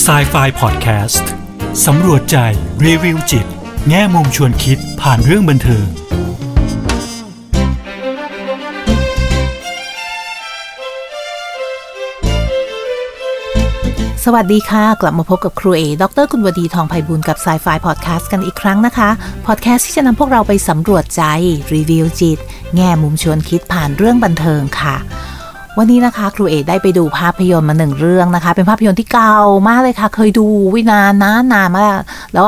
s i ไฟพอดแคสต์สำรวจใจ รีวิวจิต แง่มุมชวนคิดผ่านเรื่องบันเทิงสวัสดีค่ะ กลับมาพบกับครูเอ ดรกุลวดีทองไพบุญกับ s ายไฟพอดแคสต์กันอีกครั้งนะคะ พอดแคสต์ที่จะนำพวกเราไปสำรวจใจ รีวิวจิต แง่มุมชวนคิดผ่านเรื่องบันเทิงค่ะ วันนี้นะคะครูเอได้ไปดูภาพยนตร์มาหนึ่งเรื่องนะคะ เป็นภาพยนตร์ที่เก่ามากเลยค่ะ เคยดูวินานนานนานมาก แล้ว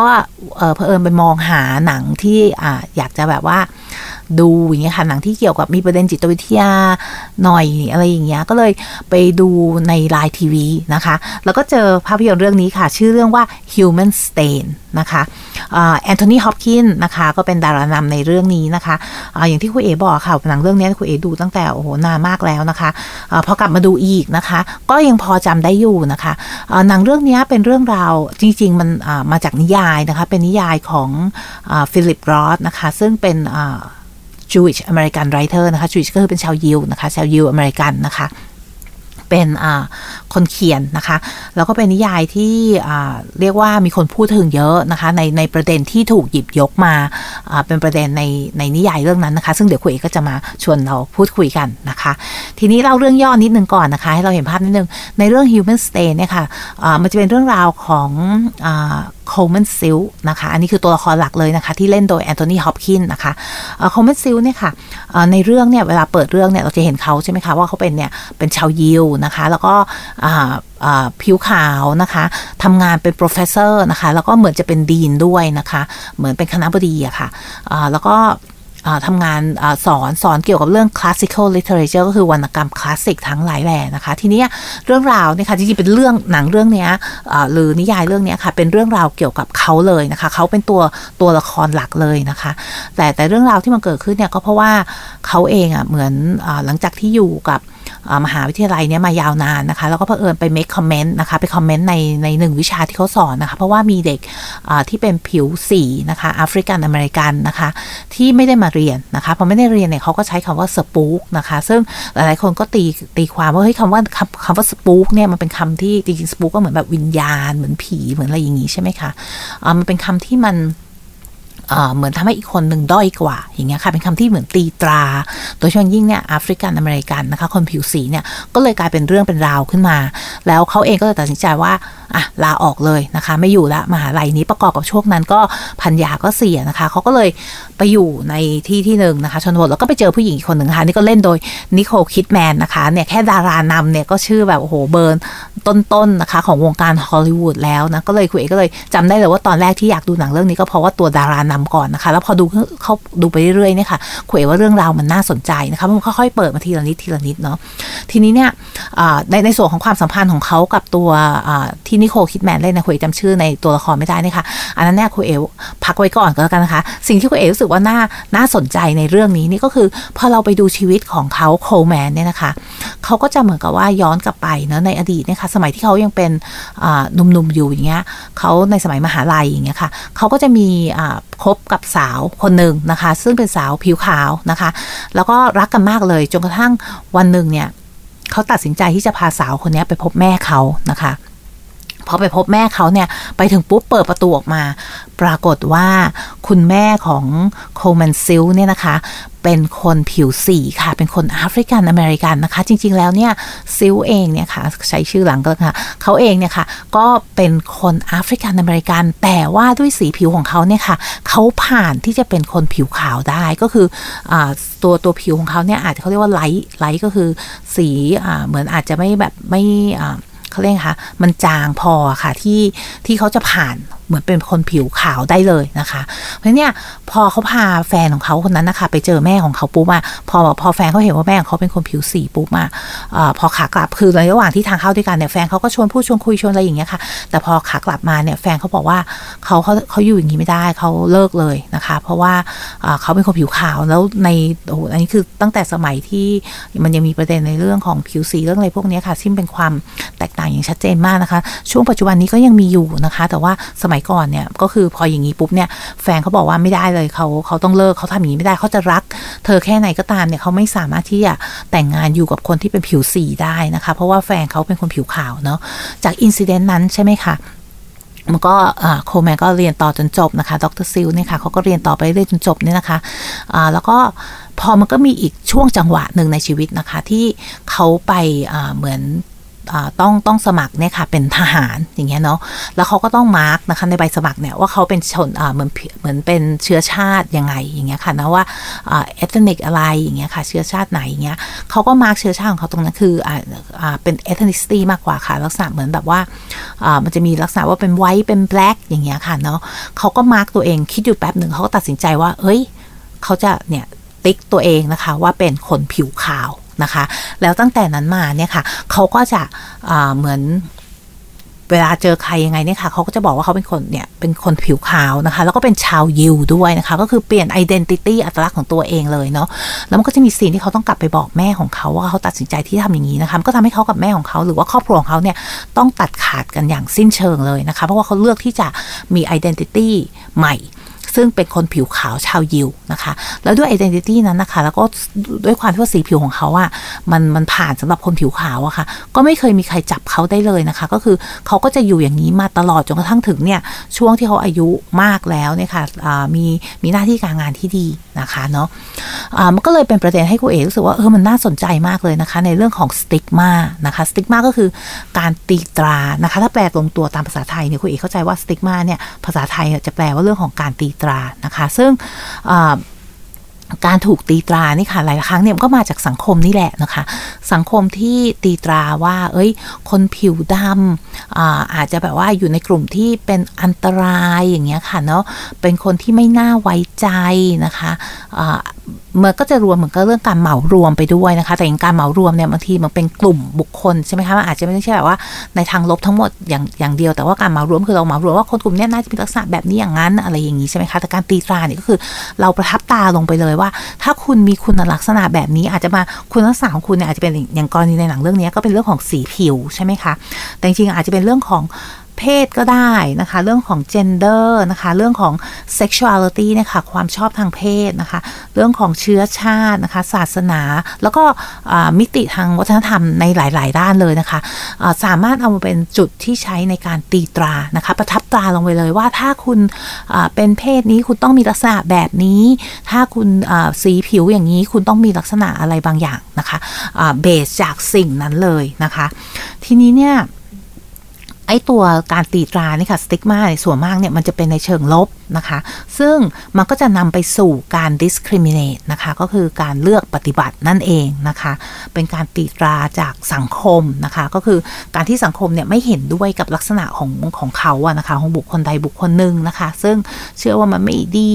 เออเผอิญไปมองหาหนังที่อ่าอยากจะแบบว่า ดูอย่างเงี้ยค่ะหนังที่เกี่ยวกับมีประเด็นจิตวิทยาหน่อยอะไรอย่างเงี้ยก็เลยไปดูใน LINE TV นะคะ แล้วก็เจอภาพยนตร์เรื่องนี้ค่ะ ชื่อเรื่องว่า Human Stain นะคะแอนโทนีฮอปกินนะคะก็เป็นดารานำในเรื่องนี้นะคะออย่างที่คุณเอบอกค่ะหนังเรื่องนี้คุณเอดูตั้งแต่โอ้โหนานมากแล้วนะคะอพอกลับมาดูอีกนะคะ ก็ยังพอจำได้อยู่นะคะหนังเรื่องนี้เป็นเรื่องราวจริงๆมันมาจากนิยายนะคะเป็นนิยายของฟิลิปรอสนะคะซึ่งเป็น Jewish American writer นะคะ Jewish ก็คือเป็นชาวยิวนะคะชาวยิวอเมริกันนะคะ เป็นคนเขียนนะคะ แล้วก็เป็นนิยายที่เรียกว่ามีคนพูดถึงเยอะนะคะในในประเด็นที่ถูกหยิบยกมาเป็นประเด็นในในนิยายเรื่องนั้นนะคะ ซึ่งเดี๋ยวคุยก็จะมาชวนเราพูดคุยกันนะคะ ทีนี้เล่าเรื่องย่อนิดนึงก่อนนะคะ ให้เราเห็นภาพนิดนึง ในเรื่อง Human Stain เนี่ยค่ะมันจะเป็นเรื่องราวของโคลแมนซิลนะคะ อันนี้คือตัวละครหลักเลยนะคะ ที่เล่นโดยแอนโทนีฮอปกินนะคะโคลแมนซิลเนี่ยค่ะในเรื่องเนี่ยเวลาเปิดเรื่องเนี่ยเราจะเห็นเขาใช่ไหมคะว่าเขาเป็นเนี่ยเป็นชาวยิวนะคะ แล้วก็ผิวขาวนะคะทำงานเป็น professor นะคะ แล้วก็เหมือนจะเป็น dean ด้วยนะคะ เหมือนเป็นคณะบดีอะค่ะแล้วก็ทำงานอสอนสอนเกี่ยวกับเรื่อง classical literature ก็คือวรรณกรรมคลาสสิกทั้งหลายแหล่นะคะ ทีนี้เรื่องราวเนี่ยค่ะจริงๆเป็นเรื่องหนังเรื่องนี้หรือนิยายเรื่องนี้ค่ะเป็นเรื่องราวเกี่ยวกับเขาเลยนะคะเขาเป็นตัวตัวละครหลักเลยนะคะ แต่แต่เรื่องราวที่มันเกิดขึ้นเนี่ยก็เพราะว่าเขาเองอะเหมือนอหลังจากที่อยู่กับ มหาวิทยาลัยเนี้ยมายาวนานนะคะ แล้วก็เผอิญไป make comment นะคะ ไปคอมเมนต์ในในหนึ่งวิชาที่เขาสอนนะคะ เพราะว่ามีเด็กที่เป็นผิวสีนะคะแอฟริกันอเมริกันนะคะ ที่ไม่ได้มาเรียนนะคะพอไม่ได้เรียนเนี่ยเขาก็ใช้คำว่า spook นะคะ ซึ่งหลายๆคนก็ตีตีความว่าเฮ้ยคำว่าคำคำว่า spook เนี่ยมันเป็นคำที่จริงๆ spook ก็เหมือนแบบวิญญาณเหมือนผีเหมือนอะไรอย่างงี้ใช่ไหมคะะมันเป็นคำที่มัน เหมือนทำให้อีกคนหนึ่งด้อยกว่า อย่างเงี้ยค่ะ เป็นคำที่เหมือนตีตรา โดยเฉพาะยิ่งเนี่ยแอฟริกันอเมริกันนะคะ คนผิวสีเนี่ยก็เลยกลายเป็นเรื่องเป็นราวขึ้นมา แล้วเขาเองก็เลยตัดสินใจว่าอะลาออกเลยนะคะ ไม่อยู่ละมหาลัยนี้ประกอบกับช่วงนั้นก็พันยาก็เสียนะคะเขาก็เลยไปอยู่ในที่ที่หนึ่งนะคะชนบทแล้วก็ไปเจอผู้หญิงอีกคนหนึ่งค่ะนี่ก็เล่นโดยนิโคลคิดแมนนะคะเนี่ยแค่ดารานำเนี่ยก็ชื่อแบบโอ้โหเบิร์นต้นๆนนะคะของวงการฮอลลีวูดแล้วนะก็เลยคุยก็เลยจำได้เลยว่าตอนแรกที่อยากดูหนังเรื่องนี้ก็เพราะว่าตัวดารานำก่อนนะคะ แล้วพอดูเขาดูไปเรื่อยๆเนี่ยค่ะคุยว่าเรื่องราวมันน่าสนใจนะคะมันค่อยๆเปิดมาทีละนิดทีละนิดเนาะทีนี้เนี่ยในในส่วนของความสัมพันธ์ของเขากับตัวที่นิโคลคิดแมนเล่นนะคุยจำชื่อในตัวละครไม่ได้นี่ค่ะอันนั้นเนี่ยคุยเอพักไว้ก่อนก็แล้วกันนะคะ สิ่งที่คุยเอรู้สึกว่าน่าน่าสนใจในเรื่องนี้นี่ก็คือพอเราไปดูชีวิตของเขาโคลแมนเนี่ยนะคะ เขาก็จะเหมือนกับว่าย้อนกลับไปเนาะในอดีตเนี่ยค่ะสมัยที่เขายังเป็นหนุ่มๆอยู่อย่างเงี้ยเขาในสมัยมหาลัยอย่างเงี้ยค่ะเขาก็จะมีคบกับสาวคนหนึ่งนะคะ ซึ่งเป็นสาวผิวขาวนะคะ แล้วก็รักกันมากเลยจนกระทั่งวันหนึ่งเนี่ยเขาตัดสินใจที่จะพาสาวคนนี้ไปพบแม่เขานะคะ พอไปพบแม่เขาเนี่ยไปถึงปุ๊บเปิดประตูออกมา ปรากฏว่าคุณแม่ของโคลแมนซิลเนี่ยนะคะ เป็นคนผิวสีค่ะ เป็นคนแอฟริกันอเมริกันนะคะ จริง ๆ แล้วเนี่ยซิลเองเนี่ยค่ะ ใช้ชื่อหลังก็ค่ะเขาเองเนี่ยค่ะ ก็เป็นคนแอฟริกันอเมริกัน แต่ว่าด้วยสีผิวของเขาเนี่ยค่ะเขาผ่านที่จะเป็นคนผิวขาวได้ก็คืออตัวตัวผิวของเขาเนี่ยอาจจะเขาเรียกว่า light light ก็คือสีเหมือนอาจจะไม่แบบไม่ เขาเรียกคะมันจางพอค่ะที่ที่เขาจะผ่านเหมือนเป็นคนผิวขาวได้เลยนะคะ เพราะเนี่ยพอเขาพาแฟนของเขาคนนั้นนะคะ ไปเจอแม่ของเขาปุ๊บอะพอพอแฟนเขาเห็นว่าแม่ของเขาเป็นคนผิวสีปุ๊บอะพอขากลับคือในระหว่างที่ทางเข้าด้วยกันเนี่ยแฟนเขาก็ชวนพูดชวนคุยชวนอะไรอย่างเงี้ยค่ะ แต่พอขากลับมาเนี่ยแฟนเขาบอกว่าเขาเขาเขาอยู่อย่างนี้ไม่ได้เขาเลิกเลยนะคะ เพราะว่าเขาเป็นคนผิวขาวแล้วในโอ้อันนี้คือตั้งแต่สมัยที่มันยังมีประเด็นในเรื่องของผิวสีเรื่องอะไรพวกนี้ค่ะซึ่งเป็นความแตกต่างางๆ อย่างชัดเจนมากนะคะ ช่วงปัจจุบันนี้ก็ยังมีอยู่นะคะ แต่ว่าสมัยก่อนเนี่ยก็คือพออย่างนี้ปุ๊บเนี่ยแฟนเขาบอกว่าไม่ได้เลยเขาเขาต้องเลิกเขาทำอย่างนี้ไม่ได้เขาจะรัก เธอแค่ไหนก็ตามเนี่ยเขาไม่สามารถที่จะแต่งงานอยู่กับคนที่เป็นผิวสีได้นะคะ เพราะว่าแฟนเขาเป็นคนผิวขาวเนาะจาก incident นั้นใช่ไหมคะมันก็โคลแมนก็เรียนต่อจนจบนะคะดรซิลเนี่ยค่ะเขาก็เรียนต่อไปเรื่อยจนจบเนี่ยนะคะะแล้วก็พอมันก็มีอีกช่วงจังหวะหนึ่งในชีวิตนะคะ ที่เขาไปเหมือน ต้องต้องสมัครเนี่ยค่ะเป็นทหารอย่างเงี้ยเนาะแล้วเขาก็ต้อง mark นะคะในใบสมัครเนี่ยว่าเขาเป็นชนเหมือนเหมือนเป็นเชื้อชาติยังไงอย่างเงี้ยค่ะนะว่า ethnic อะไรอย่างเงี้ยค่ะเชื้อชาติไหนอย่างเงี้ยเขาก็ mark เชื้อชาติของเขาตรงนั้นคืออ่าเป็น ethnicity มากกว่าค่ะลักษณะเหมือนแบบว่าอ่ามันจะมีลักษณะว่าเป็น white เป็น black อย่างเงี้ยค่ะเนาะเขาก็ mark ตัวเองคิดอยู่แป๊บหนึ่งเขาก็ตัดสินใจว่า เอ้ย เขาจะเนี่ยติ๊กตัวเองนะคะว่าเป็นคนผิวขาว นะคะ แล้วตั้งแต่นั้นมาเนี่ยค่ะเขาก็จะเหมือนเวลาเจอใครยังไงเนี่ยค่ะเขาก็จะบอกว่าเขาเป็นคนเนี่ยเป็นคนผิวขาวนะคะ แล้วก็เป็นชาวยิวด้วยนะคะ ก็คือเปลี่ยน identity อัตลักษณ์ของตัวเองเลยเนาะแล้วมันก็จะมี scene ที่เขาต้องกลับไปบอกแม่ของเขาว่าเขาตัดสินใจที่ทำอย่างนี้นะคะก็ทำให้เขากับแม่ของเขาหรือว่าครอบครัวของเขาเนี่ยต้องตัดขาดกันอย่างสิ้นเชิงเลยนะคะ เพราะว่าเขาเลือกที่จะมี identity ใหม่ ซึ่งเป็นคนผิวขาวชาวยิวนะคะ แล้วด้วย identity นั้นนะคะ แล้วก็ด้วยความที่ว่าสีผิวของเขาอะมันมันผ่านสำหรับคนผิวขาวอะคะ่ะ ก็ไม่เคยมีใครจับเขาได้เลยนะคะ ก็คือเขาก็จะอยู่อย่างนี้มาตลอดจนกระทั่งถึงเนี่ยช่วงที่เขาอายุมากแล้วเนี่ยค่ะมีมีหน้าที่การงานที่ดีนะคะเนาะะมันก็เลยเป็นประเด็นให้ครูเอ๋รู้สึกว่าเออมันน่าสนใจมากเลยนะคะ ในเรื่องของสติ๊กมานะคะสติ๊กมาก็คือการตีตรานะคะ ถ้าแปลตรงตัวตามภาษาไทยเนี่ยครูเอ๋เข้าใจว่าสติ๊กมาเนี่ยภาษาไทยจะแปลว่าเรื่องของการตีตรานะคะ ซึ่งการถูกตีตรานี่ค่ะหลายครั้งเนี่ยก็มาจากสังคมนี่แหละนะคะ สังคมที่ตีตราว่า เอ้ย คนผิวดำอาอาจจะแบบว่าอยู่ในกลุ่มที่เป็นอันตรายอย่างเงี้ยค่ะเนาะเป็นคนที่ไม่น่าไว้ใจนะคะะ มันก็จะรวมเหมือนกับเรื่องการเหมารวมไปด้วยนะคะ แต่อย่างการเหมารวมเนี่ยบางทีมันเป็นกลุ่มบุคคลใช่ไหมคะมันอาจจะไม่ใช่แบบว่าในทางลบทั้งหมดอย่างอย่างเดียวแต่ว่าการเหมารวมคือเราเหมารวมว่าคนกลุ่มนี้น่าจะมีลักษณะแบบนี้อย่างนั้นอะไรอย่างนี้ใช่ไหมคะแต่การตีตราเนี่ยก็คือเราประทับตาลงไปเลยว่า ถ้าคุณมีคุณลักษณะแบบนี้อาจจะมาคุณลักษณะของคุณเนี่ยอาจจะเป็นอย่างกรณีในหนังเรื่องนี้ก็เป็นเรื่องของสีผิวใช่ไหมคะแต่จริงๆอาจจะเป็นเรื่องของ เพศก็ได้นะคะ เรื่องของ gender นะคะ เรื่องของ sexuality นะคะความชอบทางเพศนะคะ เรื่องของเชื้อชาตินะคะ ศาสนา แล้วก็มิติทางวัฒนธรรมในหลาย ๆ ด้านเลยนะคะะสามารถเอามาเป็นจุดที่ใช้ในการตีตรานะคะ ประทับตราลงไปเลยว่าถ้าคุณเป็นเพศนี้คุณต้องมีลักษณะแบบนี้ ถ้าคุณสีผิวอย่างนี้คุณต้องมีลักษณะอะไรบางอย่างนะคะเบสจากสิ่งนั้นเลยนะคะ ทีนี้เนี่ย ไอ้ตัวการตีตรานี่ค่ะสติ๊กมาส่วนมากเนี่ยมันจะเป็นในเชิงลบนะคะ ซึ่งมันก็จะนำไปสู่การ discriminate นะคะ ก็คือการเลือกปฏิบัตินั่นเองนะคะ เป็นการตีตราจากสังคมนะคะ ก็คือการที่สังคมเนี่ยไม่เห็นด้วยกับลักษณะของของเขาอะนะคะของบุคคลใดบุคคลหนึ่งนะคะ ซึ่งเชื่อว่ามันไม่ดี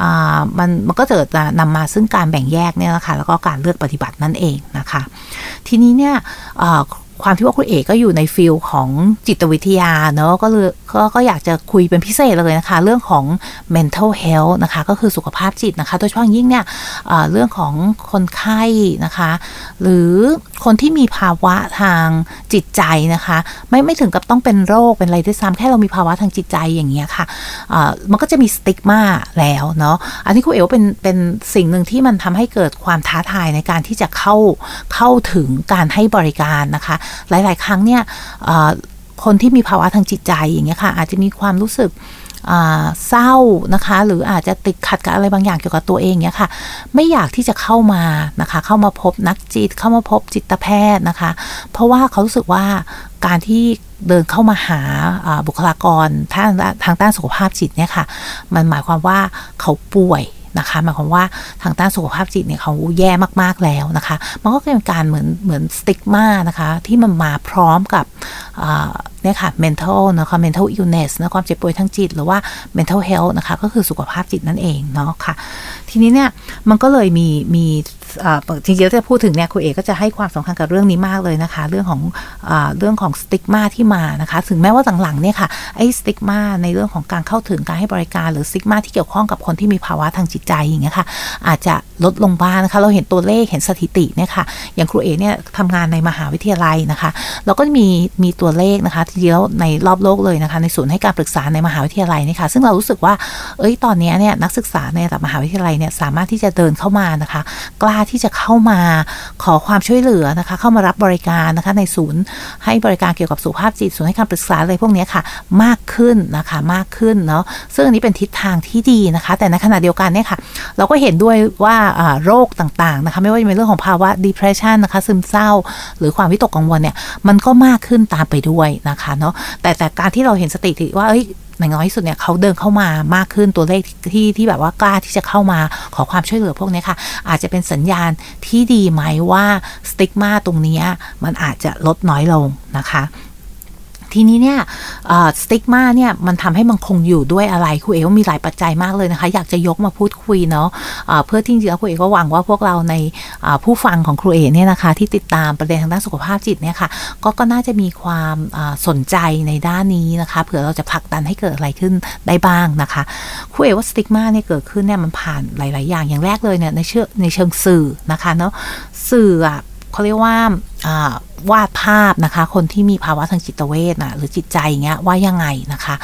อ่ามันมันก็จะนำมาซึ่งการแบ่งแยกเนี่ยนะคะแล้วก็การเลือกปฏิบัตินั่นเองนะคะ ทีนี้เนี่ย ความที่ว่าคุณเอกก็อยู่ในฟิลของจิตวิทยาเนาะก็เลย ก็ก็อยากจะคุยเป็นพิเศษเลยนะคะ เรื่องของ mental health นะคะ ก็คือสุขภาพจิตนะคะ โดยเฉพาะยิ่งเนี่ยเรื่องของคนไข้นะคะ หรือคนที่มีภาวะทางจิตใจนะคะ ไม่ไม่ถึงกับต้องเป็นโรคเป็นอะไรด้วยซ้ำแค่เรามีภาวะทางจิตใจอย่างเงี้ยค่ะมันก็จะมีสติ๊กมาแล้วเนาะอันนี้คุณเอ๋เป็นเป็นสิ่งหนึ่งที่มันทำให้เกิดความท้าทายในการที่จะเข้าเข้าถึงการให้บริการนะคะ หลาย ๆ ครั้งเนี่ย คนที่มีภาวะทางจิตใจอย่างเงี้ยค่ะ อาจจะมีความรู้สึกเศร้านะคะ หรืออาจจะติดขัดกับอะไรบางอย่างเกี่ยวกับตัวเองเนี่ยค่ะ ไม่อยากที่จะเข้ามานะคะ เข้ามาพบนักจิต เข้ามาพบจิตแพทย์นะคะ เพราะว่าเขารู้สึกว่าการที่เดินเข้ามาหาบุคลากรทางทางด้านสุขภาพจิตเนี่ยค่ะ มันหมายความว่าเขาป่วยนะคะหมายความว่าทางด้านสุขภาพจิตเนี่ยเขาแย่มากๆแล้วนะคะ มันก็เป็นการเหมือนเหมือนสติ๊กมานะคะที่มันมาพร้อมกับ เนี่ยค่ะ mental นะคะ mental illness นะความเจ็บป่วยทางจิต หรือว่า mental health นะคะ ก็คือสุขภาพจิตนั่นเองเนาะค่ะ ทีนี้เนี่ย มันก็เลยมีมีจริงๆจะพูดถึงเนี่ยครูเอกก็จะให้ความสำคัญกับเรื่องนี้มากเลยนะคะ เรื่องของอเรื่องของสติ๊กมาที่มานะคะ ถึงแม้ว่าหลังๆเนี่ยค่ะไอ้สติ๊กมาในเรื่องของการเข้าถึงการให้บริการหรือสติ๊กมาที่เกี่ยวข้องกับคนที่มีภาวะทางจิตใจอย่างเงี้ยค่ะอาจจะลดลงบ้างนะคะ เราเห็นตัวเลขเห็นสถิติเนี่ยค่ะอย่างครูเอกเนี่ยทำงานในมหาวิทยาลัยนะคะ เราก็มีมีตัวเลขนะคะทีเดียวในรอบโลกเลยนะคะ ในศูนย์ให้การปรึกษาในมหาวิทยาลัยนี่ค่ะซึ่งเรารู้สึกว่า เอ้ย ตอนนี้เนี่ยนักศึกษาในระดับมหาวิทยาลัยเนี่ยสามารถที่จะเดินเข้ามานะคะ กล้าที่จะเข้ามาขอความช่วยเหลือนะคะ เข้ามารับบริการนะคะในศูนย์ให้บริการเกี่ยวกับสุขภาพจิตศูนย์ให้คำปรึกษาอะไรพวกนี้ค่ะ มากขึ้นนะคะมากขึ้นเนาะซึ่งอันนี้เป็นทิศทางที่ดีนะคะ แต่ในขณะเดียวกันเนี่ยค่ะ เราก็เห็นด้วยว่าโรคต่างๆนะคะ ไม่ว่าจะเป็นเรื่องของภาวะ depression นะคะ ซึมเศร้า หรือความวิตกกังวลเนี่ยมันก็มากขึ้นตามไปด้วยนะคะเนาะแต่แต่การที่เราเห็นสติว่าเอ้ยนน้อยที่สุดเนี่ยเขาเดินเข้ามามากขึ้นตัวเลขที่ที่แบบว่ากล้าที่จะเข้ามาขอความช่วยเหลือพวกนี้ค่ะ อาจจะเป็นสัญญาณที่ดีไหมว่าสติ๊กมาตรงนี้มันอาจจะลดน้อยลงนะคะ ทีนี้เนี่ยสติ๊กมาเนี่ยมันทำให้มันคงอยู่ด้วยอะไรครูเอ๋วมีหลายปัจจัยมากเลยนะคะ อยากจะยกมาพูดคุยเนาะะเพื่อที่จริงแล้วครูเอ๋ก็หวังว่าพวกเราในผู้ฟังของครูเอ๋เนี่ยนะคะ ที่ติดตามประเด็นทางด้านสุขภาพจิตเนี่ยค่ะก็ก็น่าจะมีความสนใจในด้านนี้นะคะเผื่อเราจะผลักดันให้เกิดอะไรขึ้นได้บ้างนะคะครูเอ๋ว่าสติ๊กมาเนี่ยเกิดขึ้นเนี่ยมันผ่านหลาย ๆ อย่างอย่างแรกเลยเนี่ยในเชิงในเชิงสื่อนะคะเนาะสื่ออะเขาเรียกว่า วาดภาพนะคะ คนที่มีภาวะทางจิตเวชนะหรือจิตใจเงี้ยว่ายังไงนะคะ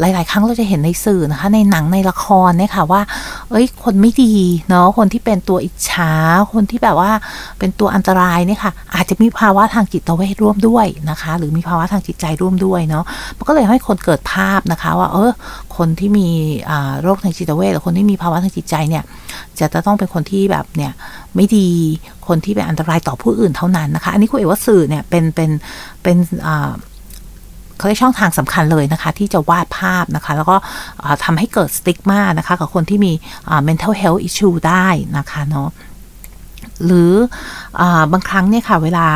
หลาย ๆ ครั้งเราจะเห็นในสื่อนะคะ ในหนังในละครเนี่ยค่ะว่า เอ้ย คนไม่ดีเนาะคนที่เป็นตัวอิจฉาคนที่แบบว่าเป็นตัวอันตรายเนี่ยค่ะอาจจะมีภาวะทางจิตเวชร่วมด้วยนะคะ หรือมีภาวะทางจิตใจร่วมด้วยเนาะมันก็เลยให้คนเกิดภาพนะคะ ว่าเออคนที่มีโรคทางจิตเวชหรือคนที่มีภาวะทางจิตใจเนี่ย จะต้องเป็นคนที่แบบเนี่ยไม่ดีคนที่เป็นอันตรายต่อผู้อื่นเท่านั้นนะคะ อันนี้คุณเอ๋ว่าสื่อเนี่ยเป็นเป็นเป็นเขาเรียกช่องทางสำคัญเลยนะคะ ที่จะวาดภาพนะคะ แล้วก็ทำให้เกิดสติ๊กมานะคะกับคนที่มี mental health issue ได้นะคะเนาะหรือบางครั้งเนี่ยค่ะ เวลา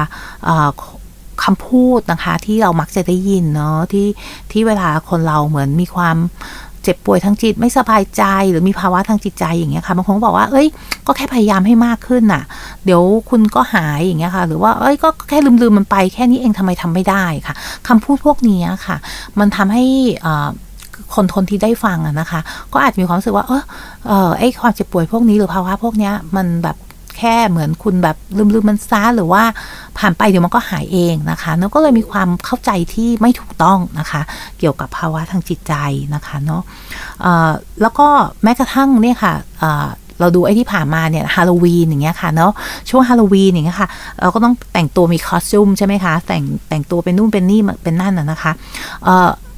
คำพูดนะคะที่เรามักจะได้ยินเนาะที่ที่เวลาคนเราเหมือนมีความ เจ็บป่วยทางจิตไม่สบายใจหรือมีภาวะทางจิตใจอย่างเงี้ยค่ะบางคนบอกว่าเอ้ย ก็แค่พยายามให้มากขึ้นน่ะ เดี๋ยวคุณก็หายอย่างเงี้ยค่ะ หรือว่าเอ้ยก็แค่ลืมๆมันไปแค่นี้เองทำไมทำไม่ได้ค่ะคำพูดพวกนี้ค่ะ มันทำให้คนทนที่ได้ฟังอะนะคะ ก็อาจจะมีความรู้สึกว่าเออเออไอความเจ็บป่วยพวกนี้หรือภาวะพวกนี้มันแบบ แค่เหมือนคุณแบบลืมๆมันซาหรือว่าผ่านไปเดี๋ยวมันก็หายเองนะคะแล้วก็เลยมีความเข้าใจที่ไม่ถูกต้องนะคะ เกี่ยวกับภาวะทางจิตใจนะคะเนาะแล้วก็แม้กระทั่งเนี่ยค่ะเราดูไอ้ที่ผ่านมาเนี่ยฮาโลวีนอย่างเงี้ยค่ะเนาะช่วงฮาโลวีนอย่างเงี้ยค่ะ เราก็ต้องแต่งตัวมีคอสตูมใช่ไหมคะ แต่งแต่งตัวเป็นนู่นเป็นนี่เป็นนั่นนะคะ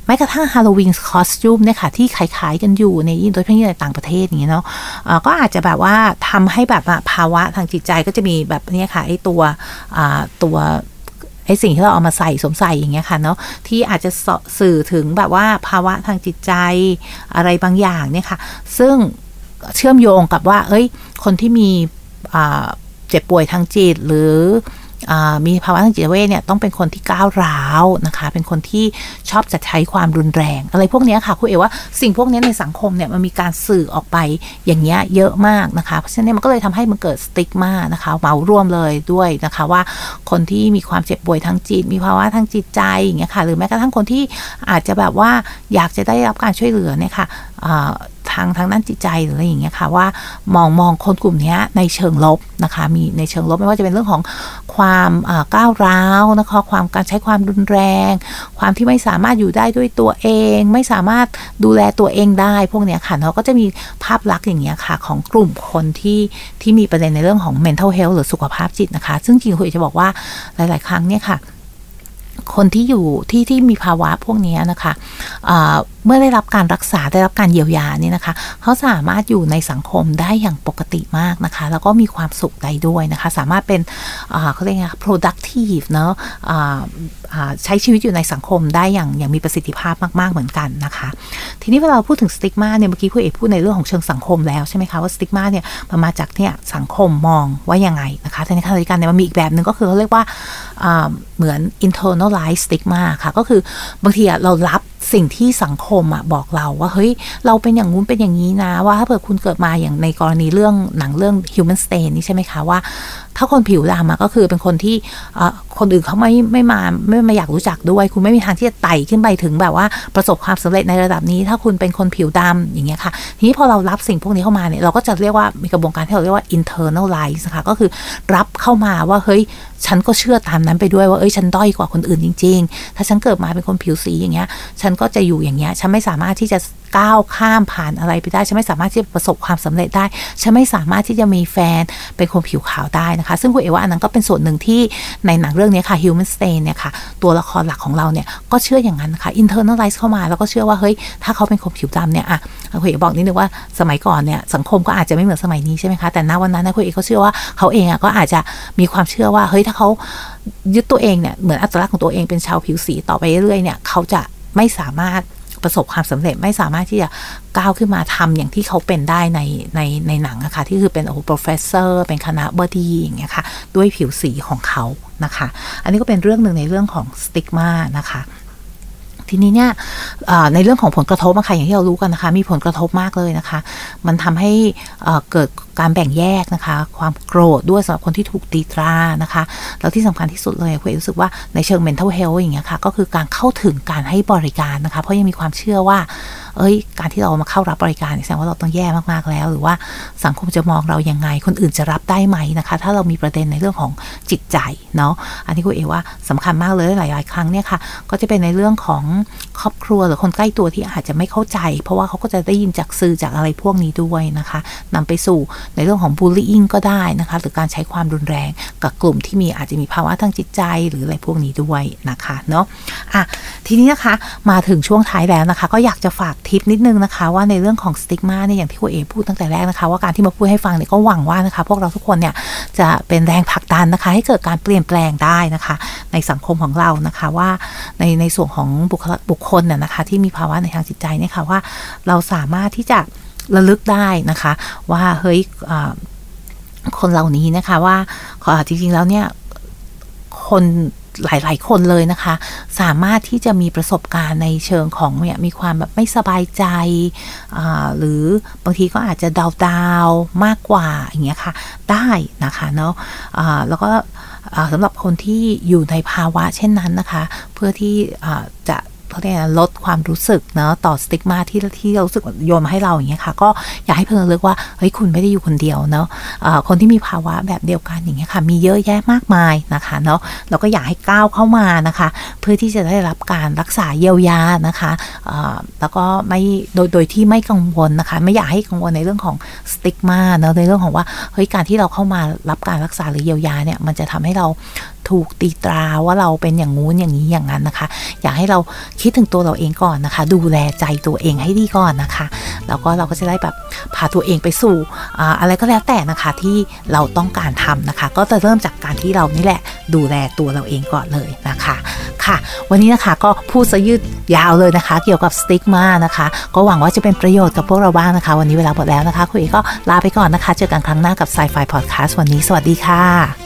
แม้กระทั่งฮาโลวีนคอสตูมเนี่ยค่ะ ที่ขายๆกันอยู่ในยิ่โดยเฉพาะในต่างประเทศอย่างเงี้ยเนาะก็อาจจะแบบว่าทำให้แบบภาวะทางจิตใจก็จะมีแบบนี้ค่ะไอ้ตัวตัวไอ้สิ่งที่เราเอามาใส่สวมใส่อย่างเงี้ยค่ะเนาะที่อาจจะสื่อถึงแบบว่าภาวะทางจิตใจอะไรบางอย่างเนี่ยค่ะ ซึ่งเชื่อมโยงกับว่า เอ้ย คนที่มีเจ็บป่วยทางจิตหรือ มีภาวะทางจิตเวชเนี่ยต้องเป็นคนที่ก้าวร้าวนะคะ เป็นคนที่ชอบจะใช้ความรุนแรง อะไรพวกนี้ค่ะคุณเอ๋ว่าสิ่งพวกนี้ในสังคมเนี่ยมันมีการสื่อออกไปอย่างเงี้ยเยอะมากนะคะ เพราะฉะนั้นมันก็เลยทำให้มันเกิดสติ๊กมานะคะเหมารวมเลยด้วยนะคะว่าคนที่มีความเจ็บป่วยทางจิต มีภาวะทางจิตใจอย่างเงี้ยค่ะ หรือแม้กระทั่งคนที่อาจจะแบบว่าอยากจะได้รับการช่วยเหลือเนี่ยค่ะ ทางทางด้านจิตใจหรืออะไรอย่างเงี้ยค่ะว่ามองมองคนกลุ่มนี้ในเชิงลบนะคะมีในเชิงลบไม่ว่าจะเป็นเรื่องของความก้าวร้าวนะคะความการใช้ความรุนแรง ความที่ไม่สามารถอยู่ได้ด้วยตัวเอง ไม่สามารถดูแลตัวเองได้ พวกเนี้ยค่ะเราก็จะมีภาพลักษณ์อย่างเงี้ยค่ะของกลุ่มคนที่ที่มีประเด็นในเรื่องของ mental health หรือสุขภาพจิตนะคะ ซึ่งจริงคุณจะบอกว่าหลาย ๆ ครั้งเนี่ยค่ะคนที่อยู่ที่ที่มีภาวะพวกนี้นะคะ เมื่อได้รับการรักษาได้รับการเยียวยานี่นะคะ เขาสามารถอยู่ในสังคมได้อย่างปกติมากนะคะ แล้วก็มีความสุขได้ด้วยนะคะ สามารถเป็นเขาเรียกไง productive เนาะใช้ชีวิตอยู่ในสังคมได้อย่างอย่างมีประสิทธิภาพมาก ๆ เหมือนกันนะคะ ทีนี้เวลาพูดถึงสติ๊กมาเนี่ยเมื่อกี้คุณเอกพูดในเรื่องของเชิงสังคมแล้วใช่ไหมคะว่าสติ๊กมาเนี่ยมันมาจากเนี่ยสังคมมองว่ายังไงนะคะแต่ในขณะเดียวกันเนี่ยมันมีอีกแบบหนึ่งก็คือเขาเรียกว่าเหมือน internalized stigma ค่ะ ก็คือบางทีเรารับ สิ่งที่สังคมอะบอกเราว่าเฮ้ยเราเป็นอย่างงู้นเป็นอย่างนี้นะ ว่าถ้าเผื่อคุณเกิดมาอย่างในกรณีเรื่องหนังเรื่อง Human Stain นี่ใช่ไหมคะว่า ถ้าคนผิวดำก็คือเป็นคนที่ คนอื่นเขาไม่ไม่มาไม่มาอยากรู้จักด้วย คุณไม่มีทางที่จะไต่ขึ้นไปถึงแบบว่าประสบความสำเร็จในระดับนี้ ถ้าคุณเป็นคนผิวดำอย่างเงี้ยค่ะ ทีนี้พอเรารับสิ่งพวกนี้เข้ามาเนี่ยเราก็จะเรียกว่ามีกระบวนการที่เราเรียกว่า internalize นะคะก็คือรับเข้ามาว่าเฮ้ยฉันก็เชื่อตามนั้นไปด้วยว่าเอ้ยฉันด้อยกว่าคนอื่นจริง ๆ ถ้าฉันเกิดมาเป็นคนผิวสีอย่างเงี้ย ฉันก็จะอยู่อย่างเงี้ยฉันไม่สามารถที่จะก้าวข้ามผ่านอะไรไปได้ฉันไม่สามารถที่จะประสบความสำเร็จได้ฉันไม่สามารถที่จะมีแฟนเป็นคนผิวขาวได้นะคะ ซึ่งคุณเอว่าอันนั้นก็เป็นส่วนหนึ่งที่ในหนังเรื่องนี้ค่ะ Human Stain เนี่ยค่ะ ตัวละครหลักของเราเนี่ย ก็เชื่ออย่างนั้นนะคะ internalize เข้ามา แล้วก็เชื่อว่า เฮ้ย ถ้าเขาเป็นคนผิวดำเนี่ย อะคุณเอกบอกนิดนึงว่าสมัยก่อนเนี่ย สังคมก็อาจจะไม่เหมือนสมัยนี้ใช่ไหมคะ แต่ณวันนั้นนะคุณเอก็เชื่อว่าเขาเองอะก็อาจจะมีความเชื่อว่า เฮ้ย ถ้าเขายึดตัวเองเนี่ย เหมือนอัตลักษณ์ของตัวเองเป็นชาวผิวสีต่อไปเรื่อยๆเนี่ย เขาจะไม่สามารถ ประสบความสำเร็จไม่สามารถที่จะก้าวขึ้นมาทำอย่างที่เขาเป็นได้ในในในหนังนะคะ่ะที่คือเป็นโอ้โห professor เป็นคณะบดีอย่างเงี้ยค่ะด้วยผิวสีของเขานะคะ อันนี้ก็เป็นเรื่องหนึ่งในเรื่องของสติ๊กมานะคะ ทีนี้เนี่ยในเรื่องของผลกระทบอะคะอย่างที่เรารู้กันนะคะ มีผลกระทบมากเลยนะคะ มันทำให้เกิดการแบ่งแยกนะคะ ความโกรธด้วยสำหรับคนที่ถูกตีตรานะคะ แล้วที่สำคัญที่สุดเลยคุณรู้สึกว่าในเชิง mental health อย่างเงี้ยค่ะก็คือการเข้าถึงการให้บริการนะคะ เพราะยังมีความเชื่อว่า เอ้ย การที่เรามาเข้ารับบริการแสดงว่าเราต้องแย่มากๆแล้ว หรือว่าสังคมจะมองเรายังไง คนอื่นจะรับได้ไหมนะคะ ถ้าเรามีประเด็นในเรื่องของจิตใจเนาะอันนี้คุณเอว่าสำคัญมากเลยหลาย ๆ ครั้งเนี่ยค่ะ ก็จะเป็นในเรื่องของครอบครัวหรือคนใกล้ตัวที่อาจจะไม่เข้าใจ เพราะว่าเขาก็จะได้ยินจากสื่อจากอะไรพวกนี้ด้วยนะคะนำไปสู่ในเรื่องของบูลลี่ก็ได้นะคะ หรือการใช้ความรุนแรงกับกลุ่มที่มีอาจจะมีภาวะทางจิตใจหรืออะไรพวกนี้ด้วยนะคะเนาะอะทีนี้นะคะมาถึงช่วงท้ายแล้วนะคะ ก็อยากจะฝากทิปนิดนึงนะคะ ว่าในเรื่องของสติ๊กมาเนี่ยอย่างที่คุณเอพูดตั้งแต่แรกนะคะ ว่าการที่มาพูดให้ฟังเนี่ยก็หวังว่านะคะ พวกเราทุกคนเนี่ยจะเป็นแรงผลักดันนะคะ ให้เกิดการเปลี่ยนแปลงได้นะคะ ในสังคมของเรานะคะว่าในในส่วนของบุคบุคคลเนี่ยนะคะ ที่มีภาวะในทางจิตใจเนี่ยค่ะว่าเราสามารถที่จะระลึกได้นะคะ ว่าเฮ้ยคนเหล่านี้นะคะว่าจริงๆแล้วเนี่ยคน หลาย ๆ คนเลยนะคะ สามารถที่จะมีประสบการณ์ในเชิงของเนี่ยมีความแบบไม่สบายใจ หรือบางทีก็อาจจะดาวดาวมากกว่าอย่างเงี้ยค่ะ ได้นะคะเนาะะแล้วก็สำหรับคนที่อยู่ในภาวะเช่นนั้นนะคะ เพื่อที่จะ เขาเรียลดความรู้สึกเนาะต่อสติ๊กมาที่ที่เรารู้สึกโยนมาให้เราอย่างเงี้ยค่ะ ก็อยากให้เพิ่งเลือกว่าเฮ้ยคุณไม่ได้อยู่คนเดียวเนาะะคนที่มีภาวะแบบเดียวกันอย่างเงี้ยค่ะ มีเยอะแยะมากมายนะคะเนาะเราก็อยากให้ก้าวเข้ามานะคะ เพื่อที่จะได้รับการรักษาเยียวยานะคะะแล้วก็ไม่โดยโดยที่ไม่กังวลนะคะ ไม่อยากให้กังวลในเรื่องของสติ๊กมาเนาะในเรื่องของว่าเฮ้ยการที่เราเข้ามารับการรักษาหรือเยียวยาเนี่ยมันจะทำให้เรา ถูกตีตราว่าเราเป็นอย่างงู้นอย่างนี้อย่างนั้นนะคะ อยากให้เราคิดถึงตัวเราเองก่อนนะคะ ดูแลใจตัวเองให้ดีก่อนนะคะแล้วก็เราก็จะได้แบบพาตัวเองไปสู่อะไรก็แล้วแต่นะคะที่เราต้องการทำนะคะ ก็จะเริ่มจากการที่เรานี่แหละดูแลตัวเราเองก่อนเลยนะคะค่ะวันนี้นะคะก็พูดซะยืดยาวเลยนะคะ เกี่ยวกับสติ๊กมานะคะ ก็หวังว่าจะเป็นประโยชน์กับพวกเราบ้างนะคะ วันนี้เวลาหมดแล้วนะคะ คุยก็ลาไปก่อนนะคะ เจอกันครั้งหน้ากับ Sci-Fi Podcast วันนี้สวัสดีค่ะ